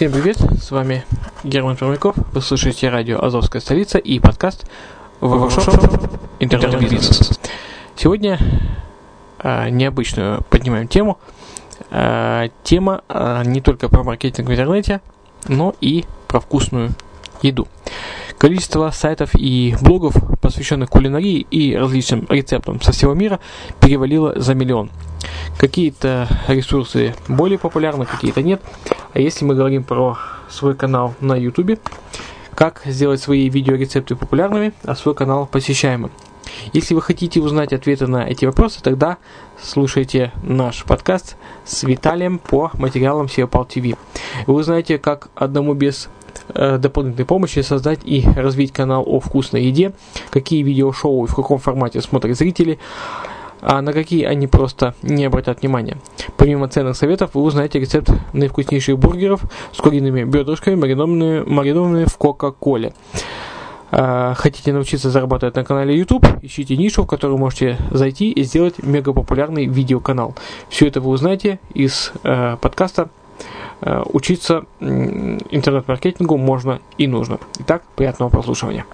Всем привет, с вами Герман Пермяков, вы слушаете радио «Азовская столица» и подкаст «Воркшоп Интернет-бизнес». Сегодня э, необычную поднимаем тему. Э, тема э, не только про маркетинг в интернете, но и про вкусную еду. Количество сайтов и блогов, посвященных кулинарии и различным рецептам со всего мира, перевалило за миллион. Какие-то ресурсы более популярны, какие-то нет. А если мы говорим про свой канал на YouTube, как сделать свои видеорецепты популярными, а свой канал посещаемым. Если вы хотите узнать ответы на эти вопросы, тогда слушайте наш подкаст с Виталием по материалам SEOPAL TV. Вы узнаете, как одному без э, дополнительной помощи создать и развить канал о вкусной еде, какие видеошоу и в каком формате смотрят зрители, а на какие они просто не обратят внимания. Помимо ценных советов, вы узнаете рецепт наивкуснейших бургеров с куриными бедрышками, маринованными, маринованными в Кока-Коле. э, хотите научиться зарабатывать на канале YouTube, ищите нишу, в которую можете зайти и сделать мегапопулярный видеоканал. Все это вы узнаете из э, подкаста э, учиться интернет-маркетингу можно и нужно. Итак, приятного прослушивания.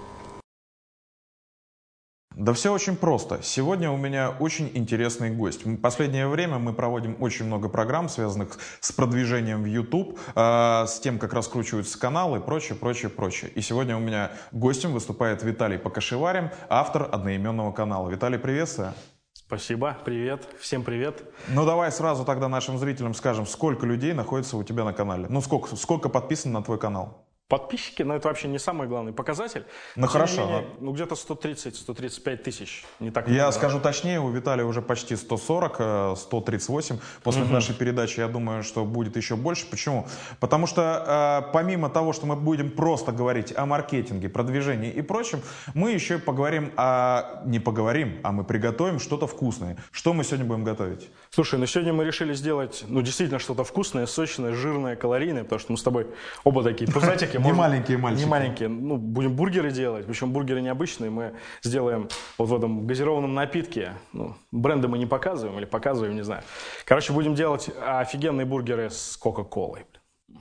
Да все очень просто. Сегодня у меня очень интересный гость. В последнее время мы проводим очень много программ, связанных с продвижением в YouTube, э, с тем, как раскручиваются каналы и прочее, прочее, прочее. И сегодня у меня гостем выступает Виталий Покашеварин, автор одноименного канала. Виталий, приветствую. Спасибо, привет, всем привет. Ну давай сразу тогда нашим зрителям скажем, сколько людей находится у тебя на канале? Ну сколько, сколько подписано на твой канал? Подписчики, но это вообще не самый главный показатель. Ну Тем хорошо. не менее, но- ну где-то 130-135 тысяч, не так Я много. скажу точнее, у Виталия уже почти 140, э, 138. После нашей передачи, я думаю, что будет еще больше. Почему? Потому что э, помимо того, что мы будем просто говорить о маркетинге, продвижении и прочем, мы еще поговорим о... Не поговорим, а мы приготовим что-то вкусное. Что мы сегодня будем готовить? Слушай, ну сегодня мы решили сделать, ну действительно что-то вкусное, сочное, жирное, калорийное, потому что мы с тобой оба такие пузатики. Не может- маленькие мальчики. Не маленькие. Ну, будем бургеры делать, причем бургеры необычные. Мы сделаем вот в этом газированном напитке. Ну, бренды мы не показываем или показываем, не знаю. Короче, будем делать офигенные бургеры с Кока-Колой.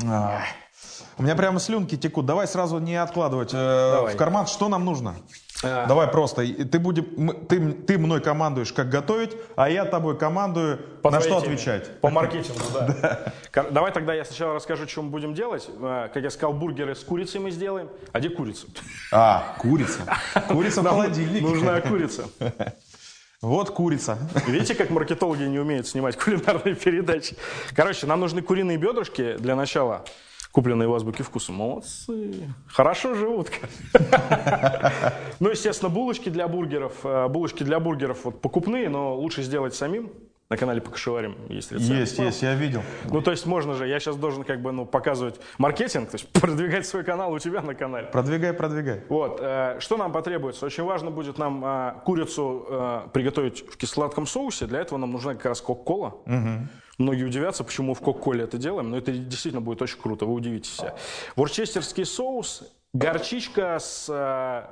А, У меня прямо слюнки текут. Давай сразу не откладывать э, в карман. Что нам нужно? А. Давай просто. Ты, будем, ты, ты мной командуешь, как готовить, а я тобой командую, По на что отвечать. По маркетингу, да. Давай тогда я сначала расскажу, что мы будем делать. Э, Как я сказал, бургеры с курицей мы сделаем. А где курица? А, курица. Курица в холодильнике. Нужна курица. Вот курица. Видите, как маркетологи не умеют снимать кулинарные передачи? Короче, нам нужны куриные бедрышки для начала, купленные в азбуке вкуса. Молодцы. Хорошо живут. Ну, естественно, булочки для бургеров. Э, Булочки для бургеров вот покупные, но лучше сделать самим. На канале Покашеварим есть рецепт. Есть, есть, я видел. Ну, то есть можно же, я сейчас должен как бы, ну, показывать маркетинг, то есть продвигать свой канал у тебя на канале. Продвигай, продвигай. Вот, э, что нам потребуется? Очень важно будет нам э, курицу э, приготовить в кисло-сладком соусе. Для этого нам нужна как раз кока-кола. Многие удивятся, почему в кока-коле это делаем, но это действительно будет очень круто, вы удивитесь. Ворчестерский соус, горчичка с, э,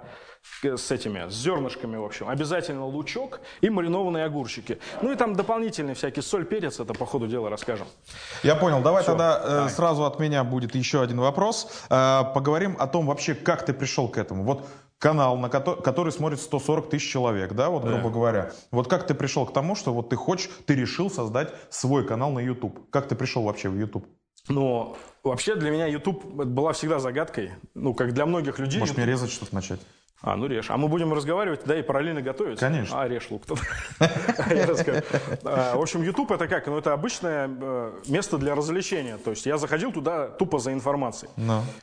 с этими, с зернышками, в общем. Обязательно лучок и маринованные огурчики. Ну и там дополнительный всякий соль, перец, это по ходу дела расскажем. Я понял. Давай тогда э, сразу от меня будет еще один вопрос. Э, поговорим о том вообще, как ты пришел к этому. Вот канал, на кото- который смотрит 140 тысяч человек, да, вот грубо говоря. Вот как ты пришел к тому, что вот ты хочешь, ты решил создать свой канал на YouTube? Как ты пришел вообще в YouTube? Но вообще для меня YouTube была всегда загадкой. Ну, как для многих людей. Может, YouTube- мне резать что-то начать? А, ну режь. А мы будем разговаривать, да, и параллельно готовить? Конечно. А, режь лук расскажу. А, В общем, YouTube это как? Ну, это обычное э, место для развлечения. То есть я заходил туда тупо за информацией.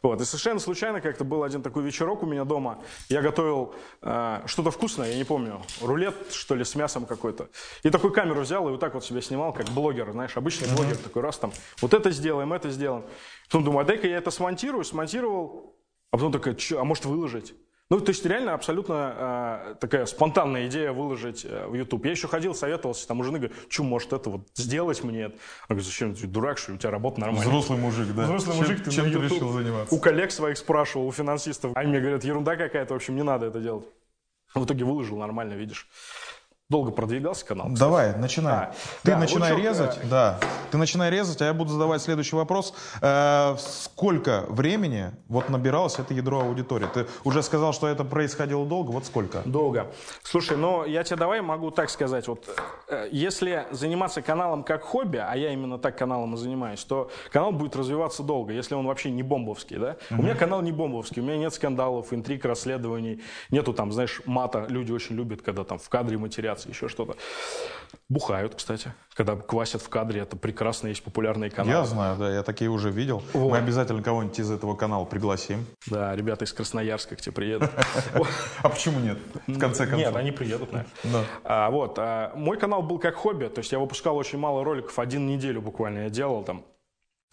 Вот. И совершенно случайно как-то был один такой вечерок у меня дома. Я готовил э, что-то вкусное, я не помню, рулет, что ли, с мясом какой-то. И такую камеру взял и вот так вот себя снимал, как блогер, знаешь, обычный блогер такой раз там. Вот это сделаем, это сделаем. Потом думаю, а дай-ка я это смонтирую, смонтировал. А потом такая, «Чё, а может выложить? Ну, то есть реально абсолютно э, такая спонтанная идея выложить э, в YouTube. Я еще ходил, советовался, там у жены говорю, что, может, это вот сделать мне? Она говорит, зачем, ты дурак, что у тебя работа нормальная. Взрослый мужик, да? Взрослый Чем- мужик, ты чем на ты YouTube. решил заниматься? У коллег своих спрашивал, у финансистов. Они мне говорят, ерунда какая-то, в общем, не надо это делать. В итоге выложил нормально, видишь. Долго продвигался канал. кстати. Давай, начинай. А, ты да, начинай лучок, резать, э, да. Ты начинай резать, а я буду задавать следующий вопрос. Э, сколько времени вот набиралось это ядро аудитории? Ты уже сказал, что это происходило долго. Вот сколько? Долго. Слушай, ну я тебе давай могу так сказать. Вот э, если заниматься каналом как хобби, а я именно так каналом и занимаюсь, то канал будет развиваться долго, если он вообще не бомбовский, да? У меня канал не бомбовский, у меня нет скандалов, интриг, расследований, нету там, знаешь, мата. Люди очень любят, когда там в кадре матерятся, еще что-то. Бухают, кстати, когда квасят в кадре, это прекрасно, есть популярные каналы. Я знаю, да, я такие уже видел. Мы обязательно кого-нибудь из этого канала пригласим. Да, ребята из Красноярска к тебе приедут. А почему нет? В конце концов. Нет, они приедут, наверное. А, вот, а, мой канал был как хобби, то есть я выпускал очень мало роликов, один неделю буквально я делал там.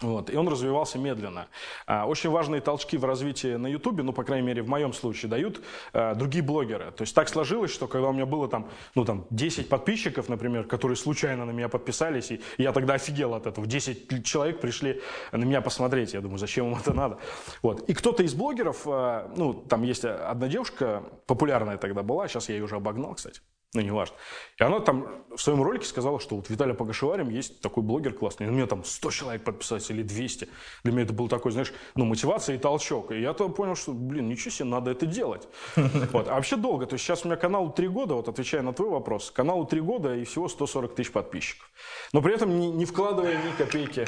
Вот, и он развивался медленно. А, очень важные толчки в развитии на Ютубе, ну, по крайней мере, в моем случае, дают а, другие блогеры. То есть так сложилось, что когда у меня было там, ну, там, 10 подписчиков, например, которые случайно на меня подписались, и я тогда офигел от этого. 10 человек пришли на меня посмотреть. Я думаю, зачем им это надо? Вот. И кто-то из блогеров, а, ну, там есть одна девушка, популярная тогда была, сейчас я ее уже обогнал, кстати ну, не важно. И она там в своем ролике сказала, что вот Виталий Погашеварим есть такой блогер классный. У меня там 100 человек подписались или 200. Для меня это был такой, знаешь, ну, мотивация и толчок. И я то понял, что, блин, ничего себе, надо это делать. Вот. А вообще долго. То есть сейчас у меня каналу 3 года, вот отвечая на твой вопрос, каналу 3 года и всего 140 тысяч подписчиков. Но при этом не, не вкладывая ни копейки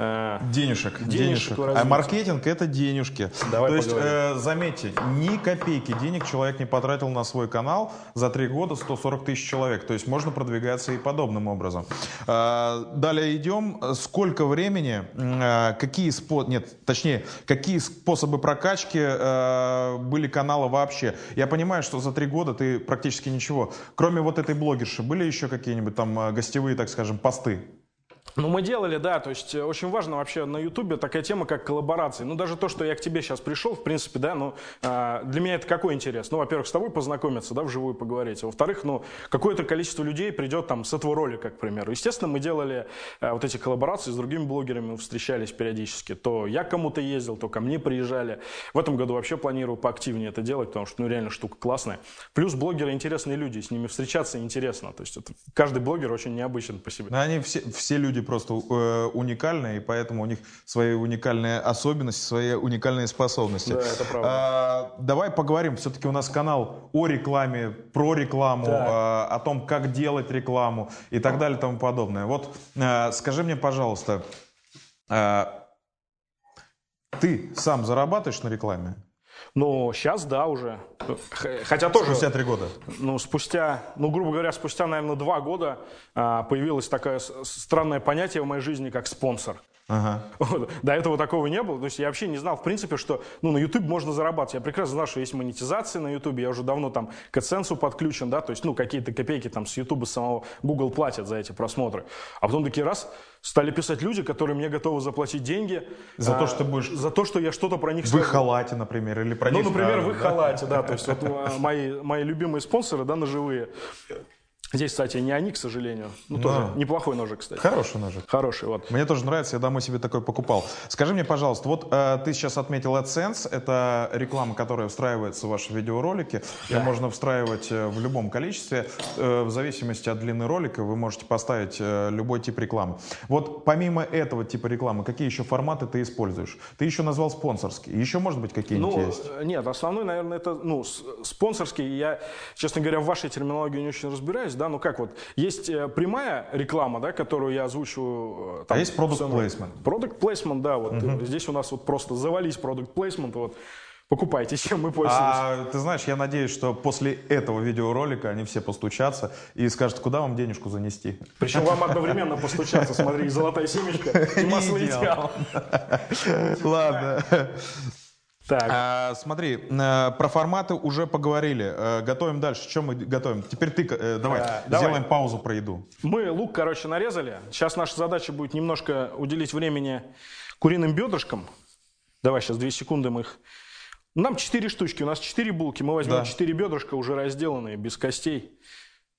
Э, денежек. Денежек. А маркетинг это денежки. Давай То есть, э, заметьте, ни копейки денег человек не потратил на свой канал за три года 140 тысяч человек. То есть можно продвигаться и подобным образом. Э, далее идем. Сколько времени, э, какие спо... нет, точнее, какие способы прокачки э, были канала вообще? Я понимаю, что за три года ты практически ничего. Кроме вот этой блогерши, были еще какие-нибудь там э, гостевые, так скажем, посты? Ну, мы делали, да, то есть э, очень важно вообще на Ютубе такая тема, как коллаборации. Ну, даже то, что я к тебе сейчас пришел, в принципе, да, ну, э, для меня это какой интерес? Ну, во-первых, с тобой познакомиться, да, вживую поговорить. А во-вторых, ну, какое-то количество людей придет там с этого ролика, к примеру. Естественно, мы делали э, вот эти коллаборации с другими блогерами, встречались периодически. То я кому-то ездил, то ко мне приезжали. В этом году вообще планирую поактивнее это делать, потому что, ну, реально штука классная. Плюс блогеры интересные люди, с ними встречаться интересно. То есть это, каждый блогер очень необычен по себе. Но они все, все люди просто э, уникальные, и поэтому у них свои уникальные особенности, свои уникальные способности. Да, это правда. А, давай поговорим, все-таки у нас канал о рекламе, про рекламу, а, о том, как делать рекламу и так далее и тому подобное. Вот а, скажи мне, пожалуйста, а, ты сам зарабатываешь на рекламе? Ну, сейчас да, уже. Хотя тоже... Спустя три года? Ну, спустя, ну, грубо говоря, спустя, наверное, два года а, появилось такое странное понятие в моей жизни, как спонсор. Ага. Вот. До этого такого не было. То есть я вообще не знал, в принципе, что ну, на YouTube можно зарабатывать. Я прекрасно знал, что есть монетизация на YouTube. Я уже давно там к AdSense подключен, да, то есть, ну, какие-то копейки там с YouTube самого Google платят за эти просмотры. А потом такие раз стали писать люди, которые мне готовы заплатить деньги. За а, то, что будешь... За то, что я что-то про них... В их халате, например, или про Ну, например, в их халате, да. То есть вот а, мои, мои любимые спонсоры, да, ножевые. Здесь, кстати, не они, к сожалению. Ну, Но. тоже неплохой ножик, кстати. Хороший ножик. Хороший, вот. Мне тоже нравится, я домой себе такой покупал. Скажи мне, пожалуйста, вот э, ты сейчас отметил AdSense, это реклама, которая встраивается в ваши видеоролики. Да. Ее можно встраивать э, в любом количестве. Э, в зависимости от длины ролика вы можете поставить э, любой тип рекламы. Вот помимо этого типа рекламы, какие еще форматы ты используешь? Ты еще назвал спонсорский. Еще, может быть, какие-нибудь ну, есть? Э, нет, основной, наверное, это ну, спонсорский. Я, честно говоря, в вашей терминологии не очень разбираюсь да, ну как вот, есть э, прямая реклама, да, которую я озвучиваю. Э, там, а есть продукт плейсмент? Продукт плейсмент, да, вот угу. здесь у нас вот просто завались продукт плейсмент, вот покупайте, чем мы пользуемся. А ты знаешь, я надеюсь, что после этого видеоролика они все постучатся и скажут, куда вам денежку занести. Причем вам одновременно постучаться, смотри, золотая семечка и масло идеал. Ладно. Так. А, смотри, э, про форматы уже поговорили. Э, готовим дальше. Что мы готовим? Теперь ты, э, давай, а, сделаем давай. паузу про еду. Мы лук, короче, нарезали. Сейчас наша задача будет немножко уделить времени куриным бедрышкам. Давай сейчас две секунды мы их... Нам четыре штучки, у нас четыре булки. Мы возьмем четыре да. бедрышка уже разделанные, без костей.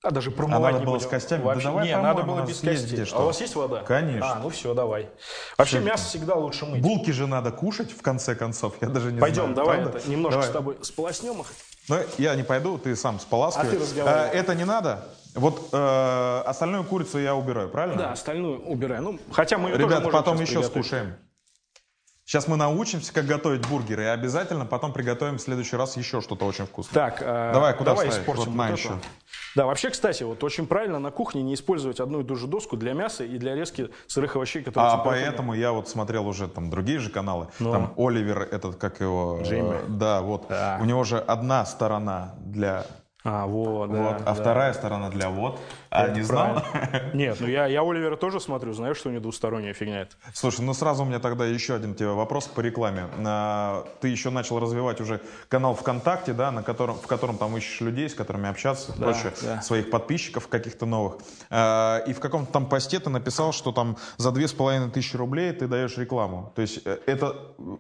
А даже промывать а надо было будем. с костями? Вообще, да давай не, надо было без костей. А у вас есть вода? Конечно. А, ну все, давай. Вообще все. мясо всегда лучше мыть. Булки же надо кушать, в конце концов. Я даже не Пойдем, знаю. давай это, немножко давай. с тобой сполоснем их. Ну, я не пойду, ты сам споласкивай. А ты разговаривай. Э, это не надо? Вот э, остальную курицу я убираю, правильно? Да, остальную убираю. Ну, хотя мы ее Ребят, тоже потом еще скушаем. Сейчас мы научимся, как готовить бургеры, и обязательно потом приготовим в следующий раз еще что-то очень вкусное. Так, э, давай, куда давай ставить? испортим вот, вот еще. Да, вообще, кстати, вот очень правильно на кухне не использовать одну и ту же доску для мяса и для резки сырых овощей, которые... А поэтому я вот смотрел уже там другие же каналы. Ну. Там Оливер, этот, как его... Джейми. Э, да, вот. Да. У него же одна сторона для а, вот, вот. Да, а да. вторая сторона для вот. А не знал? Нет, ну я, я Оливера тоже смотрю, знаю, что у него двусторонняя фигня это. Слушай, ну сразу у меня тогда еще один тебе вопрос по рекламе. А, Ты еще начал развивать уже канал ВКонтакте, да, на котором, в котором там ищешь людей, с которыми общаться, Да, прочее, да. своих подписчиков каких-то новых. А, И в каком-то там посте ты написал, что там за две с половиной тысячи рублей ты даешь рекламу. То есть э, это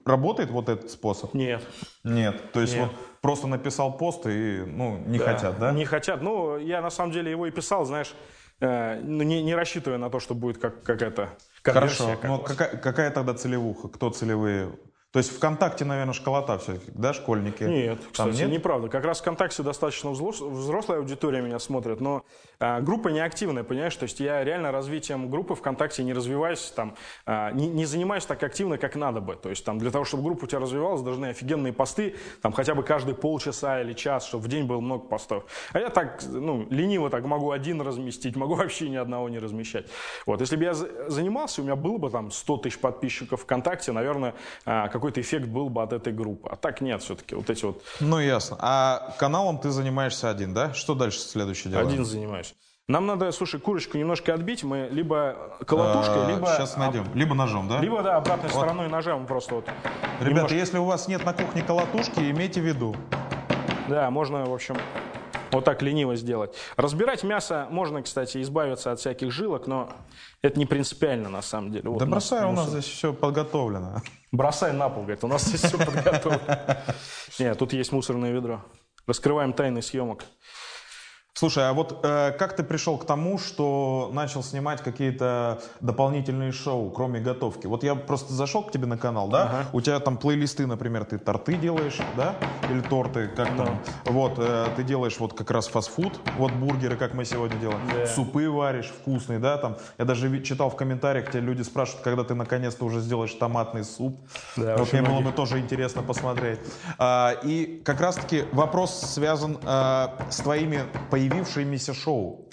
работает вот этот способ? Нет. Нет. То есть Нет. вот просто написал пост и ну не Да, хотят, да? Не хотят. Ну, я на самом деле его и писал, знаешь, э, ну, не, не рассчитывая на то, что будет как, какая-то конверсия. Хорошо. как Но вот. какая, какая тогда целевуха? Кто целевые? То есть ВКонтакте, наверное, школота все-таки, да, школьники? Нет, Там кстати, нет? неправда. Как раз ВКонтакте достаточно взрослая аудитория меня смотрит, но а, группа неактивная, понимаешь? То есть я реально развитием группы ВКонтакте не развиваюсь, там, а, не, не занимаюсь так активно, как надо бы. То есть там для того, чтобы группа у тебя развивалась, должны офигенные посты, там хотя бы каждые полчаса или час, чтобы в день было много постов. А я так, ну, лениво так могу один разместить, могу вообще ни одного не размещать. Вот, если бы я за- занимался, у меня было бы там 100 тысяч подписчиков ВКонтакте, наверное, а, какой-то эффект был бы от этой группы. А так нет, все-таки вот эти вот Ну, ясно. А каналом ты занимаешься один, да? Что дальше следующее дело? Один занимаюсь. Нам надо, слушай, курочку немножко отбить. Мы либо колотушкой, либо... Сейчас А, найдем. Либо ножом, да? Либо, да, обратной стороной ножем просто вот. Ребята, немножко- если у вас нет на кухне колотушки, имейте в виду. Да, можно, в общем, вот так лениво сделать. Разбирать мясо можно, кстати, избавиться от всяких жилок, но это не принципиально на самом деле. Вот да бросай, у нас здесь все подготовлено. Бросай на пол, говорит, у нас здесь все подготовлено. Нет, тут есть мусорное ведро. Раскрываем тайны съемок. Слушай, а вот э, как ты пришел к тому, что начал снимать какие-то дополнительные шоу, кроме готовки? Вот я просто зашел к тебе на канал, да? У тебя там плейлисты, например, ты торты делаешь, да? Или торты, как там? Вот, э, ты делаешь вот как раз фастфуд, вот бургеры, как мы сегодня делаем. Да. Супы варишь вкусные, да? Там, я даже читал в комментариях, тебе люди спрашивают, когда ты наконец-то уже сделаешь томатный суп. Да, вот мне было бы тоже интересно посмотреть. А, и как раз-таки вопрос связан а, с твоими появившимися шоу.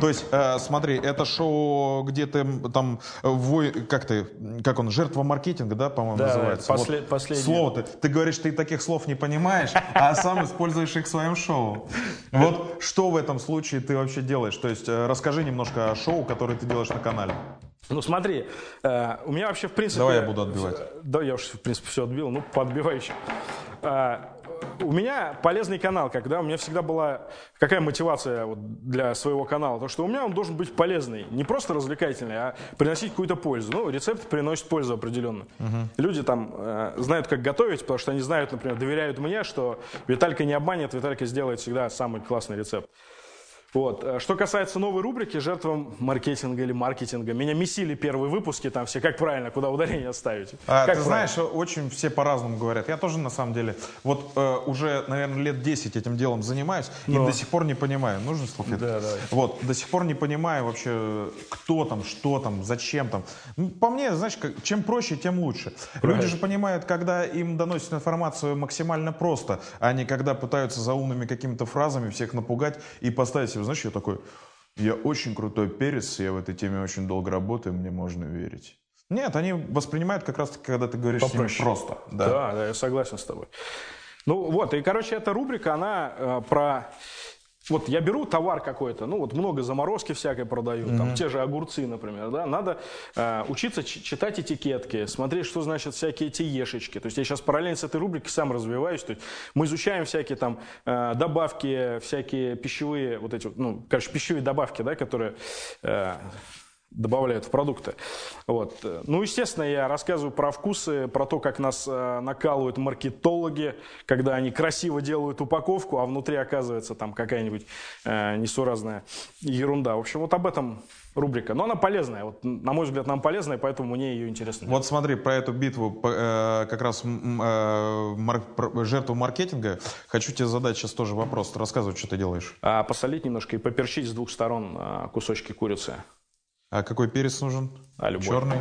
То есть, э, смотри, это шоу, где ты м, там, э, вой, как ты, как он, жертва маркетинга, да, по-моему, Да, называется? после- последнее. Слово ты, ты говоришь, ты таких слов не понимаешь, а сам используешь их в своем шоу. Вот что в этом случае ты вообще делаешь? То есть, э, расскажи немножко о шоу, которое ты делаешь на канале. Ну смотри, э, у меня вообще в принципе... Давай я буду отбивать. Да, я уже в принципе все отбил, ну подбивай еще. А, у меня полезный канал, когда у меня всегда была какая мотивация вот для своего канала, то что у меня он должен быть полезный, не просто развлекательный, а приносить какую-то пользу. Ну, рецепт приносит пользу определенно. Люди там э, знают, как готовить, потому что они знают, например, доверяют мне, что Виталька не обманет, Виталька сделает всегда самый классный рецепт. Вот. Э, Что касается новой рубрики «Жертвам маркетинга» или маркетинга, меня месили первые выпуски, там все, как правильно, куда ударение ставить. А, Как ты правильно? знаешь, очень все по-разному говорят. Я тоже, на самом деле, вот э, уже, наверное, лет 10 этим делом занимаюсь и Но. до сих пор не понимаю. Нужен салфетка? Да, давай. Вот, до сих пор не понимаю вообще, кто там, что там, зачем там. Ну, по мне, знаешь, как- чем проще, тем лучше. Люди же понимают, когда им доносят информацию максимально просто, а не когда пытаются за умными какими-то фразами всех напугать и поставить себе, знаешь, я такой, я очень крутой перец, я в этой теме очень долго работаю, мне можно верить. Нет, они воспринимают как раз таки, когда ты говоришь с ними Попроще. просто. Да. Да, да, я согласен с тобой. Ну вот, и, короче, эта рубрика, она э, про... Вот я беру товар какой-то, ну вот много заморозки всякой продаю, там те же огурцы, например, да, надо э, учиться читать этикетки, смотреть, что значат всякие эти ешечки. То есть я сейчас параллельно с этой рубрикой сам развиваюсь, то есть мы изучаем всякие там э, добавки, всякие пищевые, вот эти, ну, короче, пищевые добавки, да, которые э, добавляют в продукты. Вот. Ну, естественно, я рассказываю про вкусы, про то, как нас э, накалывают маркетологи, когда они красиво делают упаковку, а внутри оказывается там какая-нибудь э, несуразная ерунда. В общем, вот об этом рубрика. Но она полезная. Вот, на мой взгляд, нам полезная, поэтому мне ее интересно. Вот смотри, про эту битву, э, как раз э, мар- жертву маркетинга, хочу тебе задать сейчас тоже вопрос. Рассказывай, что ты делаешь. А посолить немножко и поперчить с двух сторон э, кусочки курицы. А какой перец нужен? А, любой. Черный.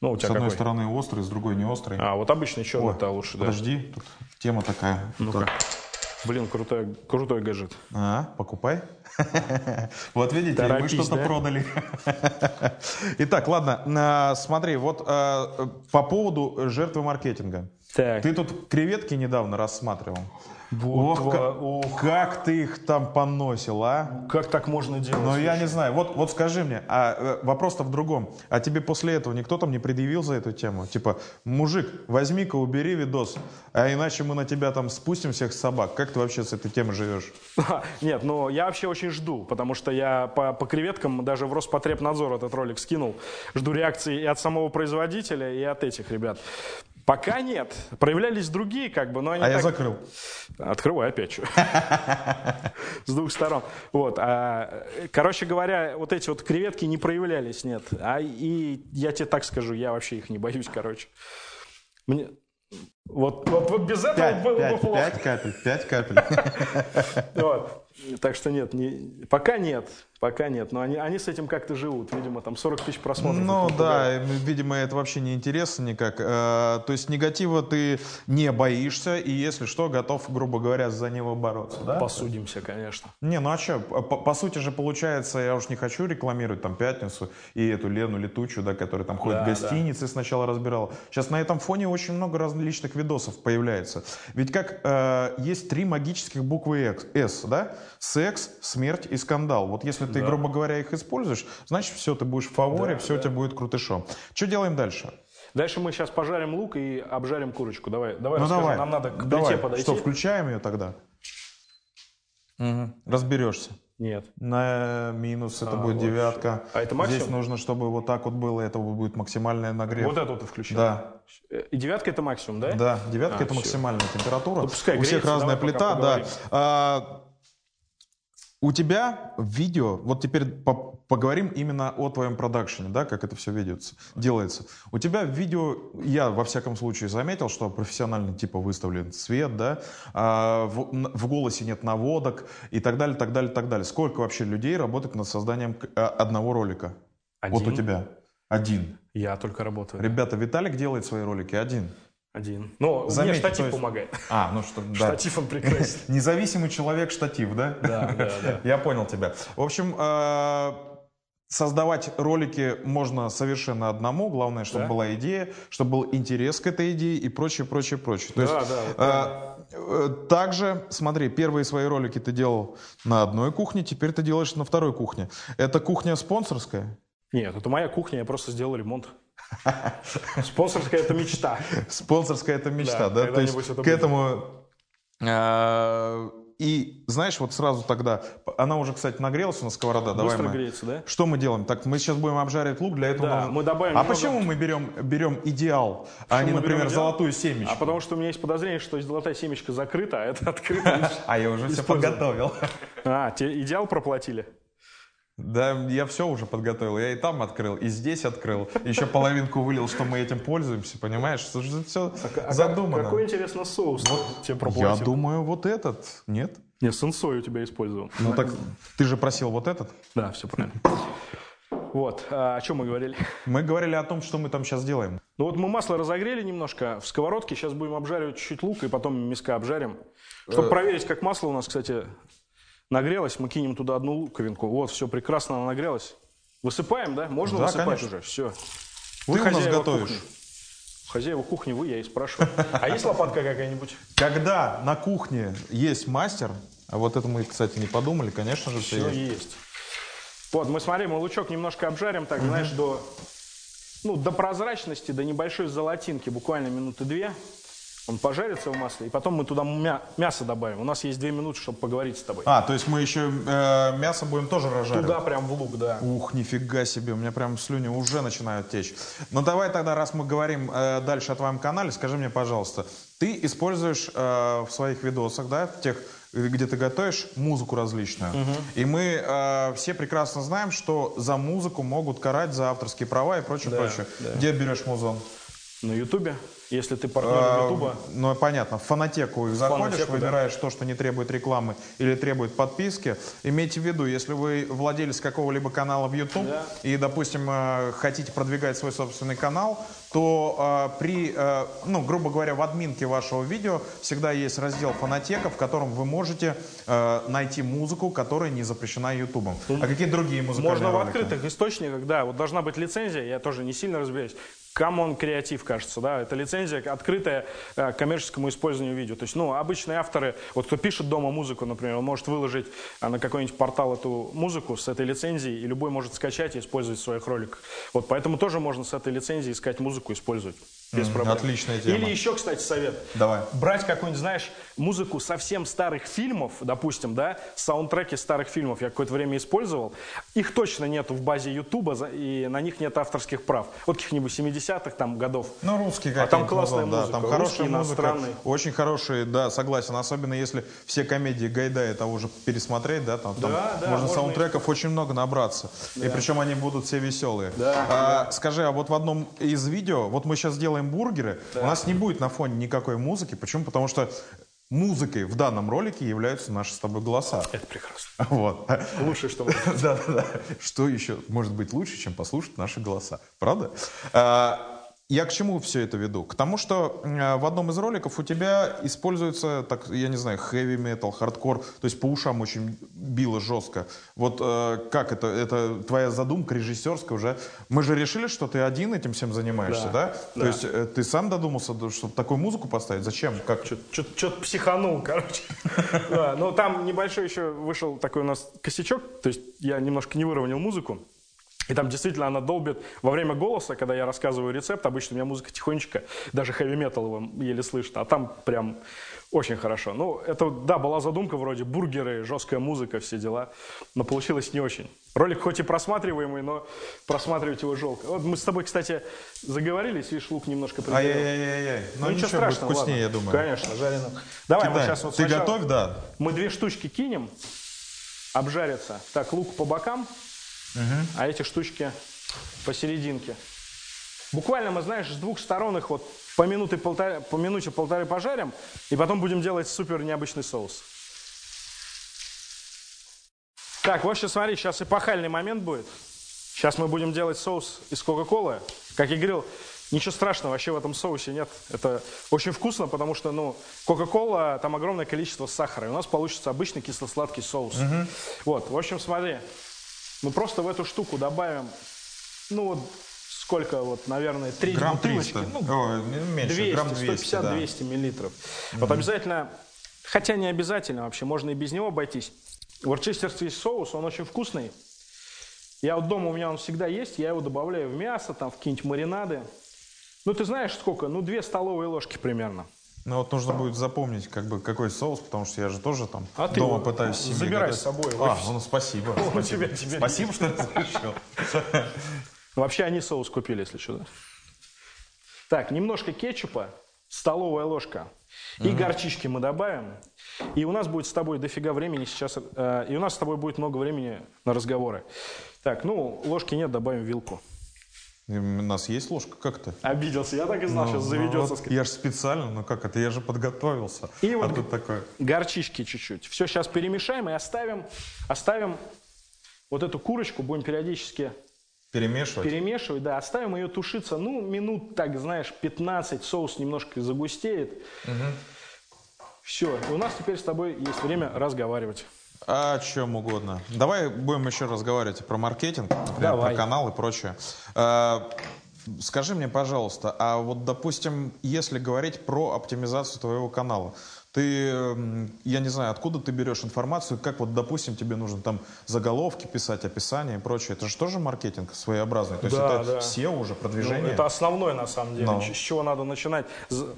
Ну, у С тебя одной какой? стороны острый, с другой не острый. А, вот обычный О, черный-то лучше, да. Подожди, тут тема такая. Ну-ка. Так. Блин, крутой, крутой гаджет. А, покупай. Вот видите, мы что-то да? продали. Итак, ладно, а, смотри, вот а, по поводу жертвы маркетинга. Так. Ты тут креветки недавно рассматривал. Ох, Вот, как, ох. как ты их там поносил, а? Как так можно делать? Но я не знаю. Вот, вот скажи мне, а э, вопрос-то в другом. А тебе после этого никто там не предъявил за эту тему? Типа, мужик, возьми-ка, убери видос, а иначе мы на тебя там спустим всех собак. Как ты вообще с этой темой живешь? Нет, ну я вообще очень жду, потому что я по, по креветкам даже в Роспотребнадзор этот ролик скинул. Жду реакции и от самого производителя, и от этих ребят. Пока нет. Проявлялись другие, как бы, но они А я так- закрыл. Открывай опять. чё. С двух сторон. Вот. а, короче говоря, вот эти вот креветки не проявлялись, нет. А и я тебе так скажу, я вообще их не боюсь, короче. Мне... Вот, вот, вот без этого Пять, было бы пять, плохо. пять капель, пять капель. Вот. Так что нет, не- пока нет, пока нет. Но они, они с этим как-то живут. Видимо, там 40 тысяч просмотров. Ну да, видимо, это вообще не интересно никак. Э, То есть негатива ты не боишься, и если что, готов, грубо говоря, за него бороться, да? Посудимся, конечно. Не, ну а что, по, по сути же получается, я уж не хочу рекламировать там «Пятницу» и эту Лену Летучую, да, которая там ходит Да, в гостиницы сначала разбирала. Сейчас на этом фоне очень много различных видосов появляется. Ведь как э, есть три магических буквы «С», да? Секс, смерть и скандал. Вот если ты, грубо говоря, их используешь, значит все, ты будешь в фаворе, Да, все да. у тебя будет крутышом. Что делаем дальше? Дальше мы сейчас пожарим лук и обжарим курочку. Давай, давай ну расскажи. давай, Нам надо к давай. плите подойти. Что, включаем ее тогда? Мгм. Разберешься. Нет. На минус это А, будет вот. девятка. А это максимум? Здесь нужно, чтобы вот так вот было, это будет максимальный нагрев. Вот эту ты включил. Да, И девятка это максимум, да? да, девятка А, это всё. максимальная температура. Ну, пускай у всех греется, разная давай пока плита, да. А, у тебя в видео, вот теперь по- поговорим именно о твоем продакшене, да, как это все ведется, делается. У тебя в видео, я во всяком случае заметил, что профессионально типа выставлен свет, да, а, в, в голосе нет наводок и так далее, так далее, так далее. Сколько вообще людей работает над созданием а, одного ролика? Вот у Один. тебя. Один. Я только работаю. Ребята, Виталик делает свои ролики один. Один. Но Заметьте, мне штатив есть- помогает. А, ну что, да. Штатив он прекрасен. Независимый человек штатив, да? Да, да, да. Я понял тебя. В общем, э, создавать ролики можно совершенно одному. Главное, чтобы Да. была идея, чтобы был интерес к этой идее и прочее, прочее, прочее. То Да, есть, да, э, э, также, смотри, первые свои ролики ты делал на одной кухне, теперь ты делаешь на второй кухне. Это кухня спонсорская? Нет, это моя кухня, я просто сделал ремонт. Спонсорская это мечта. Спонсорская это мечта, Да? То есть к этому... э, И знаешь, вот сразу тогда, она уже, кстати, нагрелась у нас сковорода, давай Быстро мы... греется, да? Что мы делаем? Так, мы сейчас будем обжаривать лук, для этого Да, нужно- мы добавим А немного- почему мы берем, берем идеал, а не, мы берем например, идеал? золотую семечку? А потому что у меня есть подозрение, что золотая семечка закрыта, а это открыто. А я уже все подготовил. А, тебе идеал проплатили? Да, я все уже подготовил. Я и там открыл, и здесь открыл. Еще половинку вылил, что мы этим пользуемся, понимаешь? Это же все А как- задумано. Какой, интересно, соус тебе Я проплатил? думаю, вот этот. Нет? Не, сенсой у тебя использовал. Ну так, ты же просил вот этот. Да, все правильно. Вот, а о чем мы говорили? Мы говорили о том, что мы там сейчас делаем. Ну вот мы масло разогрели немножко в сковородке, сейчас будем обжаривать чуть-чуть лук и потом мяска обжарим. Э. Чтобы проверить, как масло у нас, кстати, нагрелось, мы кинем туда одну луковинку. Вот, все прекрасно она нагрелась. Высыпаем, да? Можно Да, высыпать конечно. уже? Все. Ты у нас готовишь. Хозяева кухни вы, я и спрашиваю. А есть лопатка какая-нибудь? Когда на кухне есть мастер, а вот это мы, кстати, не подумали, конечно же, Все есть. есть. Вот, мы смотри, мы лучок немножко обжарим, так, знаешь, до, ну, до прозрачности, до небольшой золотинки, буквально минуты две. Он пожарится в масле, и потом мы туда мя- мясо добавим. У нас есть две минуты, чтобы поговорить с тобой. А, то есть мы еще э, мясо будем тоже разжаривать? Туда прям в лук, да. Ух, нифига себе, у меня прям слюни уже начинают течь. Ну давай тогда, раз мы говорим э, дальше о твоем канале, скажи мне, пожалуйста, ты используешь э, в своих видосах, да, в тех, где ты готовишь, музыку различную. И мы э, все прекрасно знаем, что за музыку могут карать за авторские права и прочее, Да, прочее. да. Где берешь музон? На Ютубе, если ты партнер Э, Ютуба. Ну, понятно, в фонотеку их заходишь, фонотеку, да. выбираешь то, что не требует рекламы или требует подписки. Имейте в виду, если вы владелец какого-либо канала в YouTube Да. и, допустим, э, хотите продвигать свой собственный канал, то э, при, э, ну, грубо говоря, в админке вашего видео всегда есть раздел фонотека, в котором вы можете э, найти музыку, которая не запрещена YouTube. А какие другие музыкальные Можно в ролики? открытых источниках, да. Вот должна быть лицензия, я тоже не сильно разбираюсь. Common Creative, кажется, да, это лицензия открытая э, к коммерческому использованию видео. То есть, ну, обычные авторы, вот кто пишет дома музыку, например, он может выложить э, на какой-нибудь портал эту музыку с этой лицензией, и любой может скачать и использовать в своих роликах. Вот, поэтому тоже можно с этой лицензией искать музыку, использовать. Без проблем. отличная тема. Или еще, кстати, совет. Давай. Брать какую-нибудь, знаешь, музыку совсем старых фильмов, допустим, да, саундтреки старых фильмов я какое-то время использовал. Их точно нету в базе Ютуба, и на них нет авторских прав. Вот каких-нибудь 70-х там годов. Ну, русские А какие-то. там классная да, музыка, там русский, хорошая музыка. Очень хорошие, да, согласен. Особенно если все комедии Гайдая того же пересмотреть, да, там, там Да, да, можно можно саундтреков очень много набраться. И причем они будут все веселые. Да, А, Скажи, а вот в одном из видео, вот мы сейчас делаем бургеры, у нас не будет на фоне никакой музыки. Почему? Потому что музыкой в данном ролике являются наши с тобой голоса. Это прекрасно. Вот. Лучшее, что можно. Да, да, да. Что еще может быть лучше, чем послушать наши голоса? Правда? Я к чему все это веду? К тому, что э, в одном из роликов у тебя используется, так, я не знаю, хэви метал, хардкор, то есть по ушам очень било жестко. Вот э, как это? Это твоя задумка режиссерская уже. Мы же решили, что ты один этим всем занимаешься, да? Да, То да. есть э, ты сам додумался, чтобы такую музыку поставить? Зачем? Как? Что-то психанул, короче. Да, но там небольшой еще вышел такой у нас косячок, то есть я немножко не выровнял музыку. И там действительно она долбит во время голоса, когда я рассказываю рецепт, обычно у меня музыка тихонечко, даже хэви-метал еле слышно, а там прям очень хорошо. Ну, это, да, была задумка вроде бургеры, жесткая музыка, все дела, но получилось не очень. Ролик хоть и просматриваемый, но просматривать его жалко. Вот мы с тобой, кстати, заговорились, видишь, лук немножко прибавил. Ай-яй-яй-яй. Ну, Ну, ничего ничего, страшного, вкуснее, ладно. я думаю. Конечно, жареным. Давай, мы Кидай. сейчас вот Ты сначала- готовь, да? Мы две штучки кинем, обжарятся. Так, лук по бокам, а эти штучки посерединке. Буквально мы, знаешь, с двух сторон их вот по минуте полторы, по минуте полторы пожарим, и потом будем делать супер необычный соус. Так, вот сейчас смотри, сейчас эпохальный момент будет. Сейчас мы будем делать соус из Кока-Колы. Как я говорил, ничего страшного вообще в этом соусе нет. Это очень вкусно, потому что, ну, Кока-Кола, там огромное количество сахара. И у нас получится обычный кисло-сладкий соус. Вот, в общем, смотри. Мы просто в эту штуку добавим, ну, вот сколько, вот, наверное, треть Грамм бутылочки. 300. Ну, Ой, меньше, 200, грамм 200, да. 150-200 миллилитров. Вот обязательно, хотя не обязательно вообще, можно и без него обойтись. Ворчестерский соус, он очень вкусный. Я вот дома у меня он всегда есть, я его добавляю в мясо, там, в какие-нибудь маринады. Ну, ты знаешь сколько? Ну, две столовые ложки примерно. Ну вот нужно будет запомнить, как бы, какой соус, потому что я же тоже там А ты дома его пытаюсь себе забирай готовить. с собой А, офис. ну спасибо. Он спасибо. тебя- тебя спасибо, что разрешил. Вообще они соус купили, если что. Так, немножко кетчупа, столовая ложка. И горчички мы добавим. И у нас будет с тобой дофига времени сейчас. э, и у нас с тобой будет много времени на разговоры. Так, ну, ложки нет, добавим вилку. У нас есть ложка, как то Обиделся, я так и знал, сейчас заведется. я же специально, ну как это, я же подготовился. И а вот тут такое. горчички чуть-чуть. Все сейчас перемешаем и оставим, оставим вот эту курочку, будем периодически Перемешивать. перемешивать, да, оставим ее тушиться, ну, минут, так, знаешь, 15, соус немножко загустеет. Все, и у нас теперь с тобой есть время разговаривать. О чем угодно. Давай будем еще разговаривать про маркетинг, например, Давай. про канал и прочее. А, Скажи мне, пожалуйста, а вот, допустим, если говорить про оптимизацию твоего канала, ты, м, я не знаю, откуда ты берешь информацию, как вот, допустим, тебе нужно там заголовки писать, описание и прочее. Это же тоже маркетинг своеобразный. То есть Да, это да. SEO уже, Ну, продвижение. это основное, на самом деле, Ну. Ч- с чего надо начинать.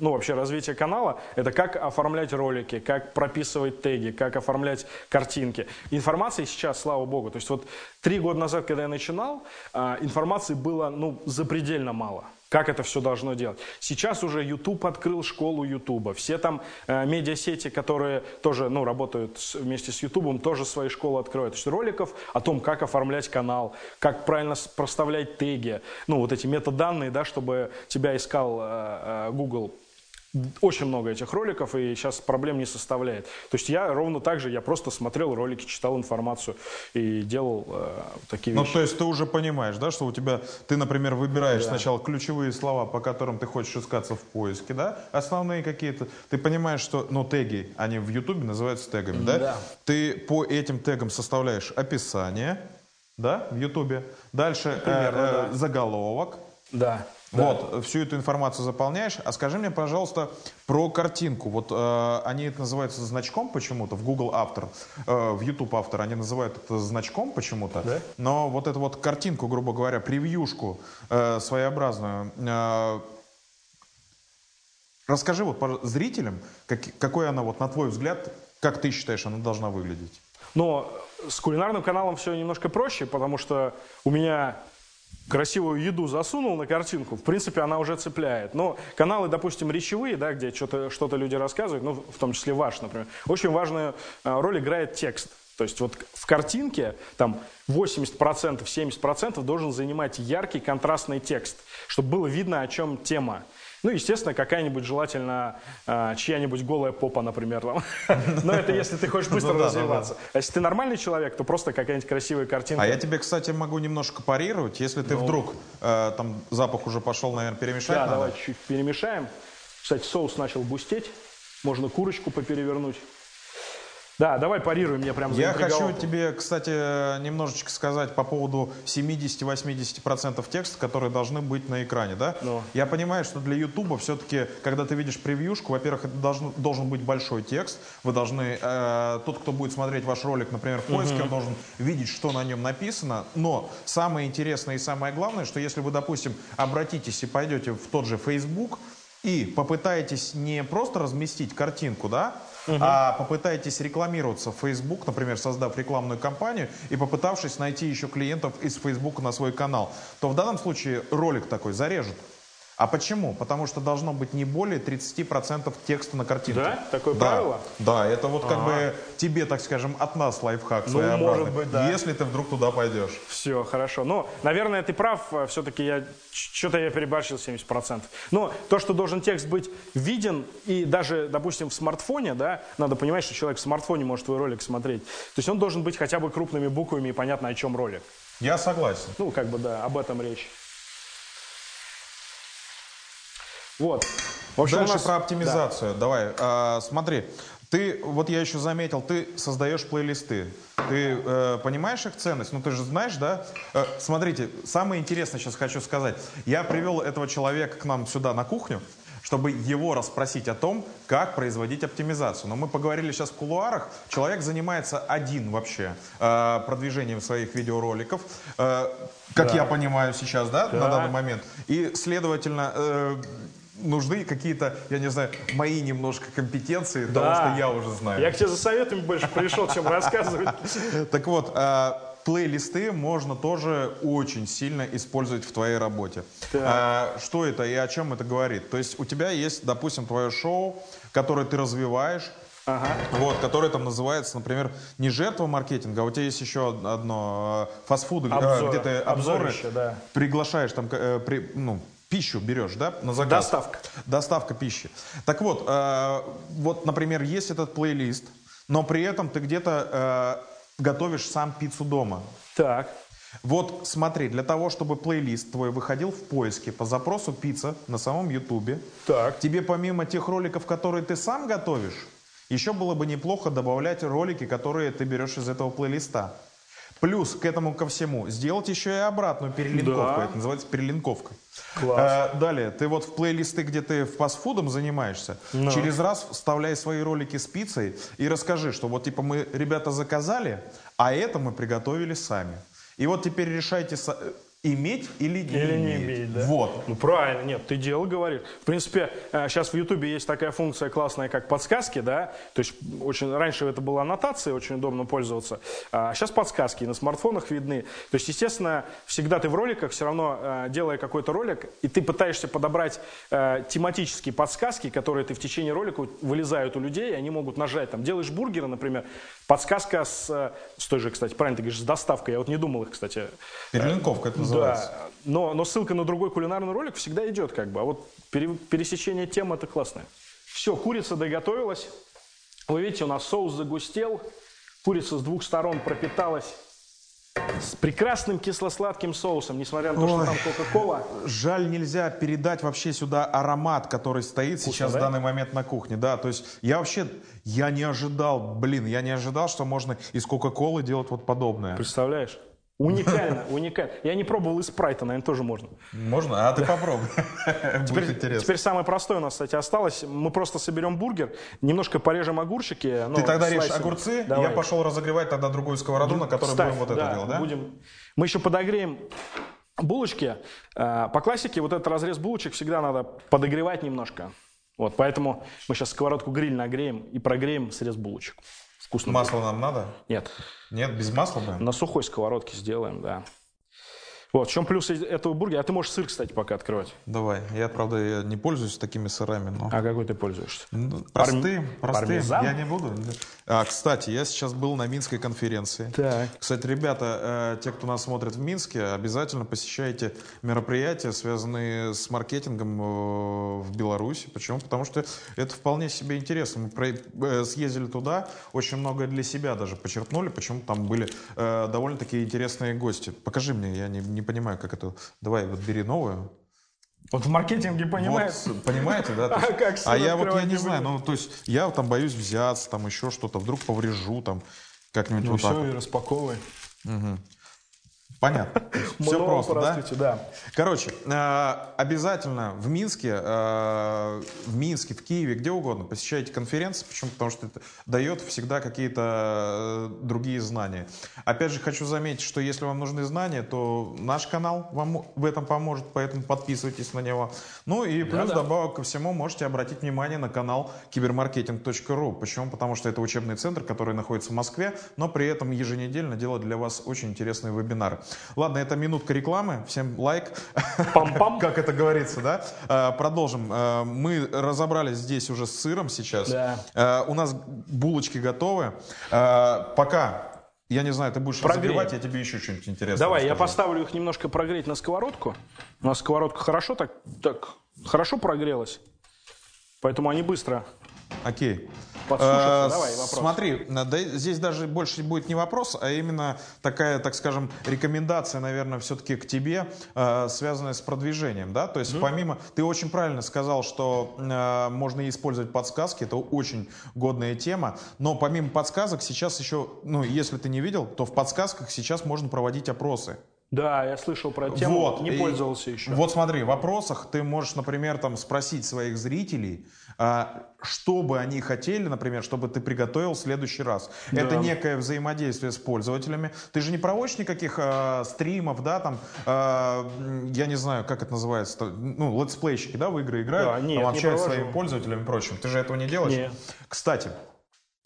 Ну, вообще, развитие канала – это как оформлять ролики, как прописывать теги, как оформлять картинки. Информации сейчас, слава богу, то есть вот три года назад, когда я начинал, а, информации было, ну, запредельно мало. Как это все должно делать? Сейчас уже YouTube открыл школу YouTube. Все там э, медиасети, которые тоже ну, работают с- вместе с YouTube, тоже свои школы открывают. То есть роликов о том, как оформлять канал, как правильно проставлять теги, ну вот эти метаданные, да, чтобы тебя искал э, э, Google. Очень много этих роликов, и сейчас проблем не составляет. То есть я ровно так же, я просто смотрел ролики, читал информацию и делал э, такие Ну, вещи. то есть ты уже понимаешь, да, что у тебя, ты, например, выбираешь сначала ключевые слова, по которым ты хочешь искаться в поиске, да, основные какие-то. Ты понимаешь, что, ну, теги, они в Ютубе называются тегами, да? Да. Ты по этим тегам составляешь описание, да, в Ютубе. Дальше э, Примерно, э, да. заголовок. Да. Вот, всю эту информацию заполняешь. А скажи мне, пожалуйста, про картинку. Вот э, они это называются значком почему-то, в Google автор, э, в YouTube автор, они называют это значком почему-то. Да? Но вот эту вот картинку, грубо говоря, превьюшку э, своеобразную, э, расскажи вот зрителям, как, какой она вот, на твой взгляд, как ты считаешь, она должна выглядеть? Но с кулинарным каналом все немножко проще, потому что у меня красивую еду засунул на картинку, в принципе, она уже цепляет. Но каналы, допустим, речевые, да, где что-то что люди рассказывают, ну, в том числе ваш, например, очень важную э, роль играет текст. То есть вот в картинке там 80%, 70% должен занимать яркий контрастный текст, чтобы было видно, о чем тема. Ну, естественно, какая-нибудь желательно э, чья-нибудь голая попа, например. Но это если ты хочешь быстро ну, да, развиваться. А если ты нормальный человек, то просто какая-нибудь красивая картинка. А я тебе, кстати, могу немножко парировать. Если ты ну. вдруг, э, там запах уже пошел, наверное, перемешать Да, давай чуть-чуть перемешаем. Кстати, соус начал густеть. Можно курочку поперевернуть. Да, давай парируй, мне прям Я хочу тебе, кстати, немножечко сказать по поводу 70-80% текста, которые должны быть на экране, да? Ну. Я понимаю, что для Ютуба все-таки, когда ты видишь превьюшку, во-первых, это должен, должен быть большой текст, вы должны, э, тот, кто будет смотреть ваш ролик, например, в поиске, угу. он должен видеть, что на нем написано, но самое интересное и самое главное, что если вы, допустим, обратитесь и пойдете в тот же Facebook, и попытаетесь не просто разместить картинку, да, угу. а попытаетесь рекламироваться в Facebook, например, создав рекламную кампанию и попытавшись найти еще клиентов из Facebook на свой канал, то в данном случае ролик такой зарежут. А почему? Потому что должно быть не более 30% текста на картинке. Да? Такое да. правило? Да, это вот как А-а-а. бы тебе, так скажем, от нас лайфхак Ну, может быть, да. Если ты вдруг туда пойдешь. Все, хорошо. Ну, наверное, ты прав. Все-таки я что-то я переборщил 70%. Но то, что должен текст быть виден, и даже, допустим, в смартфоне, да, надо понимать, что человек в смартфоне может твой ролик смотреть. То есть он должен быть хотя бы крупными буквами и понятно, о чем ролик. Я согласен. Ну, как бы, да, об этом речь. Вот. В общем, Дальше нас... про оптимизацию. Да. Давай, а, смотри. Ты, вот я еще заметил, ты создаешь плейлисты. Ты э, понимаешь их ценность? Ну, ты же знаешь, да? Э, смотрите, самое интересное сейчас хочу сказать. Я привел этого человека к нам сюда на кухню, чтобы его расспросить о том, как производить оптимизацию. Но мы поговорили сейчас в кулуарах. Человек занимается один вообще э, продвижением своих видеороликов, э, как да. я понимаю сейчас, да, да, на данный момент. И, следовательно, э, нужны какие-то, я не знаю, мои немножко компетенции, да. того, что я уже знаю. Я к тебе за советами больше пришел, чем рассказывать. Так вот, а, плейлисты можно тоже очень сильно использовать в твоей работе. А, что это и о чем это говорит? То есть у тебя есть, допустим, твое шоу, которое ты развиваешь, Ага. Вот, которое там называется, например, не жертва маркетинга, а у тебя есть еще одно э, фастфуд, Обзор, где ты обзоры да. приглашаешь там, э, при, ну, пищу берешь, да, на заказ. Доставка. Доставка пищи. Так вот, э, вот, например, есть этот плейлист, но при этом ты где-то э, готовишь сам пиццу дома. Так. Вот смотри, для того, чтобы плейлист твой выходил в поиске по запросу пицца на самом ютубе, так. тебе помимо тех роликов, которые ты сам готовишь, еще было бы неплохо добавлять ролики, которые ты берешь из этого плейлиста. Плюс к этому ко всему сделать еще и обратную перелинковку. Да. Это называется перелинковка. Класс. Э, далее, ты вот в плейлисты, где ты фастфудом занимаешься, Но. через раз вставляй свои ролики с пиццей и расскажи, что вот типа мы, ребята, заказали, а это мы приготовили сами. И вот теперь решайте Иметь или не или иметь. Не иметь да? Вот. Ну правильно, нет, ты дело говоришь. В принципе, сейчас э, в Ютубе есть такая функция классная, как подсказки, да, то есть очень раньше это была аннотация, очень удобно пользоваться, а сейчас подсказки на смартфонах видны. То есть, естественно, всегда ты в роликах, все равно э, делая какой-то ролик, и ты пытаешься подобрать э, тематические подсказки, которые ты в течение ролика вылезают у людей, и они могут нажать, там, делаешь бургеры, например, подсказка с, с той же, кстати, правильно ты говоришь, с доставкой, я вот не думал их, кстати. Перелинковка это называется. Да, но, но ссылка на другой кулинарный ролик всегда идет как бы. А вот пере, пересечение тем это классное. Все, курица доготовилась. Вы видите, у нас соус загустел. Курица с двух сторон пропиталась с прекрасным кисло-сладким соусом, несмотря на то, Ой, что там Кока-Кола. Жаль, нельзя передать вообще сюда аромат, который стоит Вкусно, сейчас да? в данный момент на кухне. Да, то есть я вообще, я не ожидал, блин, я не ожидал, что можно из Кока-Колы делать вот подобное. Представляешь? Уникально, уникально. Я не пробовал из спрайта, наверное, тоже можно. Можно? А ты попробуй. Будет Теперь, интересно. теперь самое простое у нас, кстати, осталось. Мы просто соберем бургер, немножко порежем огурчики. ну, Ты тогда слайсами. огурцы, Давай. я пошел разогревать тогда другую сковороду, на которой Ставь, будем вот это делать, да? Будем. Мы еще подогреем булочки. Э, По классике вот этот разрез булочек всегда надо подогревать немножко. Вот, поэтому мы сейчас сковородку гриль нагреем и прогреем срез булочек. Вкусно. будет. Масло нам надо? Нет, Нет, без масла бы? на сухой сковородке сделаем, да. Вот, в чем плюс этого бургера? А ты можешь сыр, кстати, пока открывать. Давай. Я, правда, я не пользуюсь такими сырами, но... А какой ты пользуешься? Ну, Простые, простые. пармезан? Я не буду. А, кстати, я сейчас был на Минской конференции. Так. Кстати, ребята, э, те, кто нас смотрит в Минске, обязательно посещайте мероприятия, связанные с маркетингом э, в Беларуси. Почему? Потому что это вполне себе интересно. Мы э, съездили туда, очень многое для себя даже почерпнули. Почему там были довольно-таки интересные гости. Покажи мне, я не, не понимаю, как это. Давай, вот бери новую. Вот в маркетинге понимаешь? Вот, понимаете, да? То А есть- как а я вот я не не знаю, ну то есть я там боюсь взяться, там еще что-то, вдруг поврежу, там как-нибудь Ну вот так. все, вот. и распаковывай. Понятно. Все Много просто, да? да. Короче, э, обязательно в Минске, э, в Минске, в Киеве, где угодно посещайте конференции. Почему? Потому что это дает всегда какие-то э, другие знания. Опять же, хочу заметить, что если вам нужны знания, то наш канал вам в этом поможет, поэтому подписывайтесь на него. Ну и плюс Да-да. добавок ко всему можете обратить внимание на канал кибермаркетинг.ру. Почему? Потому что это учебный центр, который находится в Москве, но при этом еженедельно делает для вас очень интересные вебинары. Ладно, это минутка рекламы. Всем лайк. Пам-пам. Как это говорится, да? Э, Продолжим. Э, Мы разобрались здесь уже с сыром сейчас. Да. Э, У нас булочки готовы. Пока, я не знаю, ты будешь Прогреем. разогревать, я тебе еще что-нибудь интересное Давай, я расскажу. поставлю их немножко прогреть на сковородку. У нас сковородка хорошо так, так хорошо прогрелась. Поэтому они быстро Окей. Э, Давай, вопрос. Смотри, на- да, здесь даже больше будет не вопрос, а именно такая, так скажем, рекомендация, наверное, все-таки к тебе, э, связанная с продвижением, да? То есть помимо, ты очень правильно сказал, что э, можно использовать подсказки, это очень годная тема, но помимо подсказок сейчас еще, ну, если ты не видел, то в подсказках сейчас можно проводить опросы. Да, я слышал про тему, Вот, не и пользовался еще. Вот смотри, в вопросах ты можешь, например, там спросить своих зрителей, а, что бы они хотели, например, чтобы ты приготовил в следующий раз. Это некое взаимодействие с пользователями. Ты же не проводишь никаких а, стримов, да, там, а, я не знаю, как это называется, ну, летсплейщики, да, в игры играют, Да, нет, там не общаются с провожу. своими пользователями и прочим. Ты же этого не делаешь? Нет. Кстати,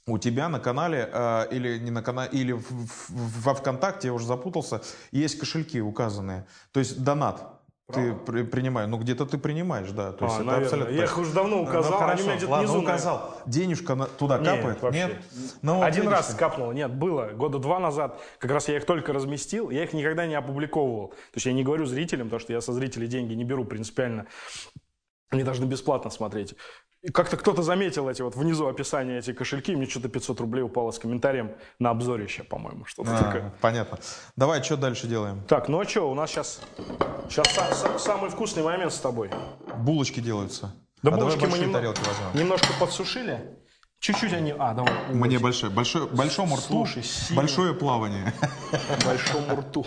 у тебя на канале э, или не на канале или в- в- во ВКонтакте, я уже запутался, есть кошельки указанные. То есть донат. Ты при- принимаешь, ну где-то ты принимаешь, да. То есть А, это наверное. абсолютно Я их уже давно Ну, указал, они хорошо. у меня где-то Ладно, внизу, указал. Денежка на- туда Нет, капает? вообще. Нет? Ну, вот Один видишь раз ты. капнуло, нет, было, года два назад, как раз я их только разместил, я их никогда не опубликовывал. То есть я не говорю зрителям, потому что я со зрителей деньги не беру принципиально. Они должны бесплатно смотреть. И как-то кто-то заметил эти вот внизу описания эти кошельки, мне что-то 500 рублей упало с комментарием на обзорище, по-моему, что-то А, такое. понятно. Давай, что дальше делаем? Так, ну а что, у нас сейчас, сейчас самый вкусный момент с тобой. Булочки делаются. Да а булочки мы возьмем. немножко подсушили. Чуть-чуть они... А, давай. Мне большой, большой, большому рту, Слушай, сильно. большое плавание. большому рту.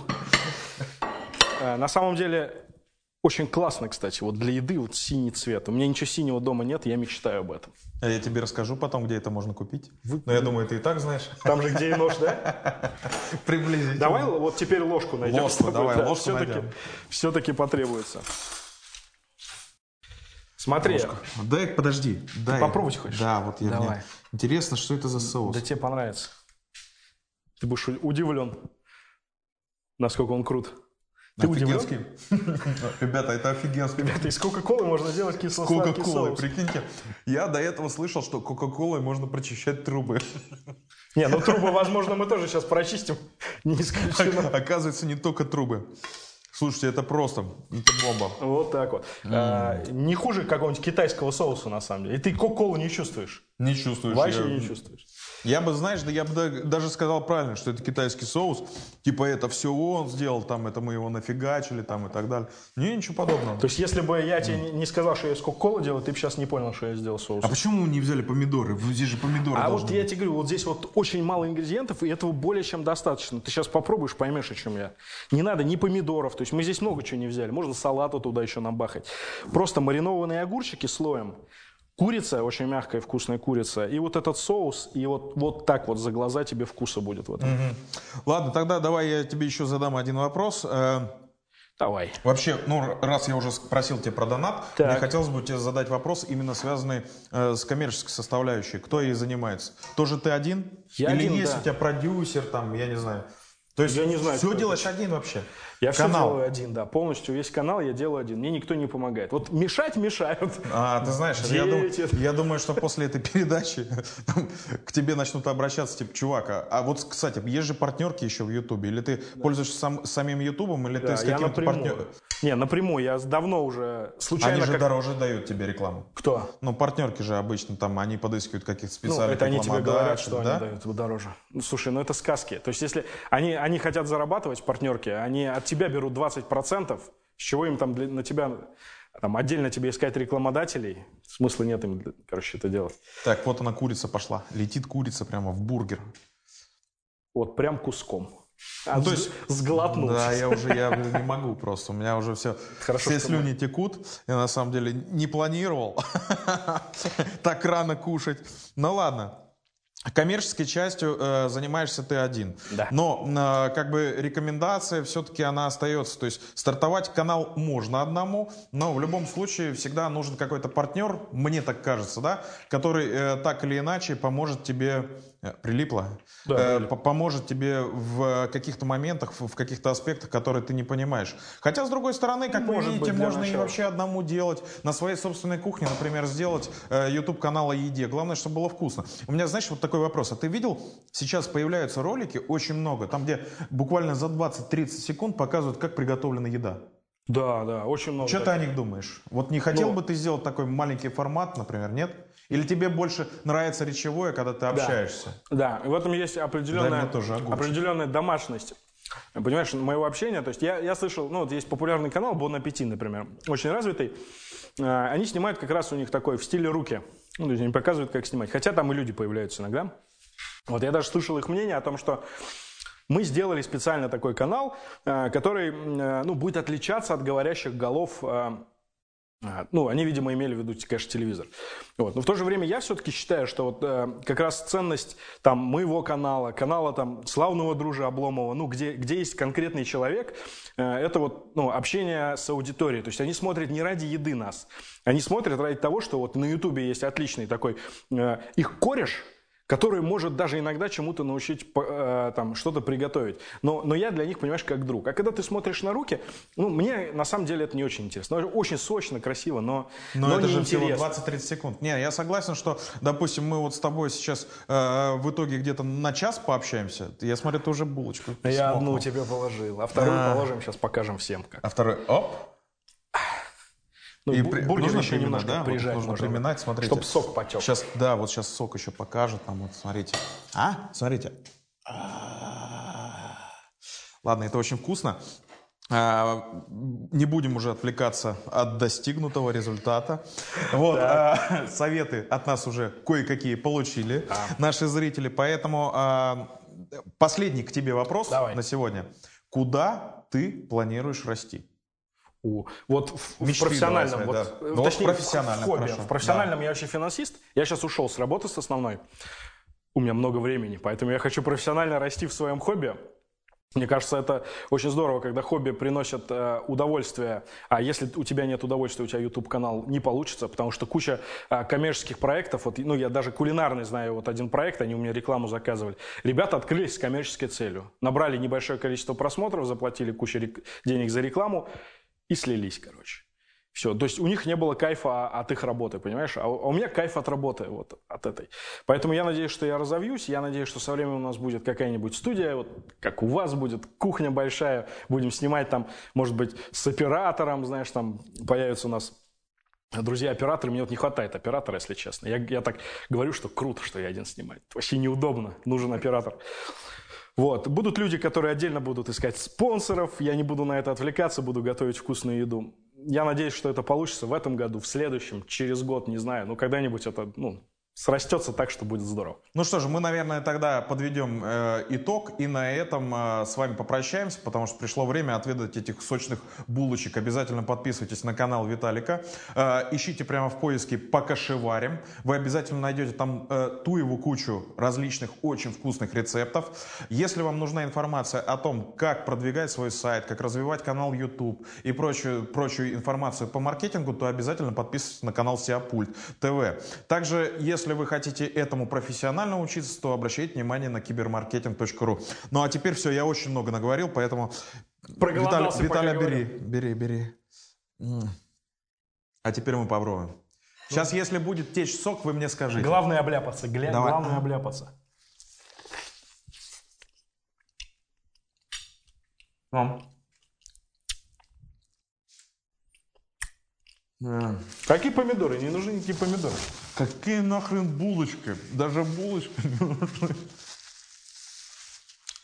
Э, На самом деле, очень классно, кстати, вот для еды вот синий цвет. У меня ничего синего дома нет, я мечтаю об этом. А я тебе расскажу потом, где это можно купить. Но я думаю, ты и так знаешь. Там же, где и нож, да? Приблизительно. Давай вот теперь ложку найдем. Ложку, давай, да, ложку все-таки, найдем. все-таки потребуется. Смотри, Дай, подожди. Дай. попробовать хочешь? Да, вот я Давай. мне. Интересно, что это за соус? да тебе понравится. Ты будешь удивлен, насколько он крут. Ты удивлен? Офигенский. Ребята, это офигенский. Это из Кока-Колы можно сделать кисло-сладкий Кока-колы, прикиньте. Я до этого слышал, что Кока-колой можно прочищать трубы. Не, ну трубы, возможно, мы тоже сейчас прочистим. Не исключено. Оказывается, не только трубы. Слушайте, это просто, это бомба. Вот так вот. А, не хуже какого-нибудь китайского соуса, на самом деле. И ты кока-колу не чувствуешь. Не чувствуешь. Вообще я- не чувствуешь. Я бы, знаешь, да я бы да- даже сказал правильно, что это китайский соус. Типа это все он сделал, там это мы его нафигачили, там и так далее. Не, ничего подобного. То есть, если бы я тебе не- сказал, что я из Кока-Колы делаю, ты бы сейчас не понял, что я сделал соус. А почему не взяли помидоры? Здесь же помидоры А вот я быть. тебе говорю, вот здесь вот очень мало ингредиентов, и этого более чем достаточно. Ты сейчас попробуешь, поймешь, о чем я. Не надо ни помидоров, то есть мы здесь много чего не взяли. Можно салату туда еще набахать. Просто маринованные огурчики слоем. Курица, очень мягкая вкусная курица. И вот этот соус, и вот, вот так вот за глаза тебе вкуса будет в этом. Ладно, тогда давай я тебе еще задам один вопрос. Э, Давай. Вообще, ну, раз я уже спросил тебя про донат, Так. мне хотелось бы тебе задать вопрос, именно связанный э, с коммерческой составляющей. Кто ей занимается? Тоже ты один? Я Или один, есть да. у тебя продюсер, там, я не знаю. То есть Я не знаю, все делаешь один вообще? Я все Канал. делаю один, да. Полностью весь канал я делаю один. Мне никто не помогает. Вот мешать мешают. А, ты знаешь, я, дум- я думаю, что после этой передачи там, к тебе начнут обращаться, типа, чувак, а, а вот, кстати, есть же партнерки еще в Ютубе, или ты пользуешься сам- самим Ютубом, или Да, ты с каким-то партнером? Не, напрямую. Я давно уже случайно... Они же как- дороже дают тебе рекламу. Кто? Ну, партнерки же обычно там, они подыскивают каких-то Ну, специальных это они тебе говорят, что да? они дают дороже. Ну, слушай, ну это сказки. То есть, если они, они хотят зарабатывать, партнерки, они от тебя берут 20%, с чего им там для- на тебя, там, отдельно тебе искать рекламодателей, смысла нет им, короче, это делать. Так, вот она, курица пошла. Летит курица прямо в бургер. Вот прям куском. А, Ну, то есть- сглотнул. Да, я уже я не могу просто. У меня уже все, Хорошо, все слюни текут. Я на самом деле не планировал так рано кушать. Ну ладно. Коммерческой частью э, занимаешься ты один. Да. Но э, как бы рекомендация все-таки она остается. То есть стартовать канал можно одному, но в любом случае всегда нужен какой-то партнер, мне так кажется, да, который э, так или иначе поможет тебе прилипло, Да, Э, поможет тебе в каких-то моментах, в каких-то аспектах, которые ты не понимаешь. Хотя, с другой стороны, как вы Может видите, быть, можно и начала. вообще одному делать. На своей собственной кухне, например, сделать э, YouTube-канал о еде. Главное, чтобы было вкусно. У меня, знаешь, вот такой вопрос. А ты видел, сейчас появляются ролики, очень много, там, где буквально за 20-30 секунд показывают, как приготовлена еда. Да, да, очень много. Что ты о них думаешь? Вот не хотел Ну- бы ты сделать такой маленький формат, например, нет? Или тебе больше нравится речевое, когда ты общаешься? Да, и в этом есть определенная, тоже огурчик. определенная домашность. Понимаешь, моего общения, то есть я, я слышал, ну вот есть популярный канал Бон Аппетит, например, очень развитый. А, Они снимают как раз у них такой в стиле руки. Ну, то есть они показывают, как снимать. Хотя там и люди появляются иногда. Вот я даже слышал их мнение о том, что мы сделали специально такой канал, э, который э, ну, будет отличаться от говорящих голов а, Ну, они, видимо, имели в виду, конечно, телевизор. Вот. Но в то же время я все-таки считаю, что вот э, как раз ценность там моего канала, канала там славного дружа Обломова, ну, где, где есть конкретный человек, э, это вот ну, общение с аудиторией. То есть они смотрят не ради еды нас, они смотрят ради того, что вот на Ютубе есть отличный такой э, их кореш, который может даже иногда чему-то научить э, там что-то приготовить. Но, но я для них, понимаешь, как друг. А когда ты смотришь на руки, ну, мне на самом деле это не очень интересно. Ну, Очень сочно, красиво, но, Но, но это же неинтересно. всего 20-30 секунд. Не, я согласен, что, допустим, мы вот с тобой сейчас э, в итоге где-то на час пообщаемся. Я смотрю, ты уже булочку Я смокнул. одну тебе положил, а вторую А. положим, сейчас покажем всем. Как. А второй, оп. Ну, И бургер нужно еще приминать, немножко да? Вот прижать нужно можно. приминать, смотрите. Чтоб сок потек. Сейчас, да, вот сейчас сок еще покажет. Там вот, смотрите. А? Смотрите. А. Ладно, это очень вкусно. А, Не будем уже отвлекаться от достигнутого результата. Вот, а, советы от нас уже кое-какие получили наши зрители. Поэтому а, последний к тебе вопрос Давай. на сегодня. Куда ты планируешь расти? У- Вот в, Мечты профессиональном, вот, да. э, Ну, вот точнее, в профессиональном, в хобби. хорошо. В профессиональном я вообще финансист. Я сейчас ушел с работы с основной. У меня много времени, поэтому я хочу профессионально расти в своем хобби. Мне кажется, это очень здорово, когда хобби приносят э, удовольствие. А если у тебя нет удовольствия, у тебя YouTube канал не получится, потому что куча э, коммерческих проектов. Вот, ну, я даже кулинарный знаю вот один проект, они у меня рекламу заказывали. Ребята открылись с коммерческой целью, набрали небольшое количество просмотров, заплатили кучу денег за рекламу и слились, короче. Все, то есть у них не было кайфа от их работы, понимаешь? А у меня кайф от работы, вот от этой. Поэтому я надеюсь, что я разовьюсь, я надеюсь, что со временем у нас будет какая-нибудь студия, вот как у вас будет, кухня большая, будем снимать там, может быть, с оператором, знаешь, там появится у нас друзья операторы, мне вот не хватает оператора, если честно. Я, я так говорю, что круто, что я один снимаю. Вообще неудобно, нужен оператор. Вот. Будут люди, которые отдельно будут искать спонсоров, я не буду на это отвлекаться, буду готовить вкусную еду. Я надеюсь, что это получится в этом году, в следующем, через год, не знаю, но когда-нибудь это, ну, срастется так, что будет здорово. Ну что же, мы, наверное, тогда подведем э, итог и на этом э, с вами попрощаемся, потому что пришло время отведать этих сочных булочек. Обязательно подписывайтесь на канал Виталика. Э, ищите прямо в поиске «Покашеварим». Вы обязательно найдете там э, ту его кучу различных очень вкусных рецептов. Если вам нужна информация о том, как продвигать свой сайт, как развивать канал YouTube и прочую, прочую информацию по маркетингу, то обязательно подписывайтесь на канал Сиапульт ТВ. Также, если если вы хотите этому профессионально учиться, то обращайте внимание на кибермаркетинг.ру. Ну а теперь все, я очень много наговорил, поэтому... Виталий, Виталий бери, бери, бери. А теперь мы попробуем. Сейчас, ну, если будет течь сок, вы мне скажите. Главное обляпаться. Гля... Давай. Главное обляпаться. Вам. А. Какие помидоры? Не нужны никакие помидоры. Какие нахрен булочки? Даже булочки не нужны.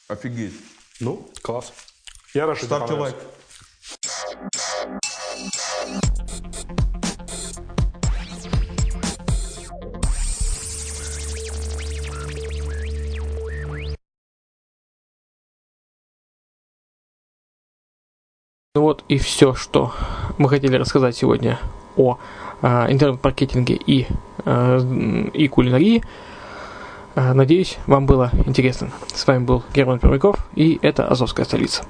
Офигеть. Ну, класс. Я рад, что Ставьте лайк. Ну вот и все, что мы хотели рассказать сегодня о э, интернет-маркетинге и, э, и кулинарии. Э, надеюсь, вам было интересно. С вами был Герман Пермяков, и это Азовская столица.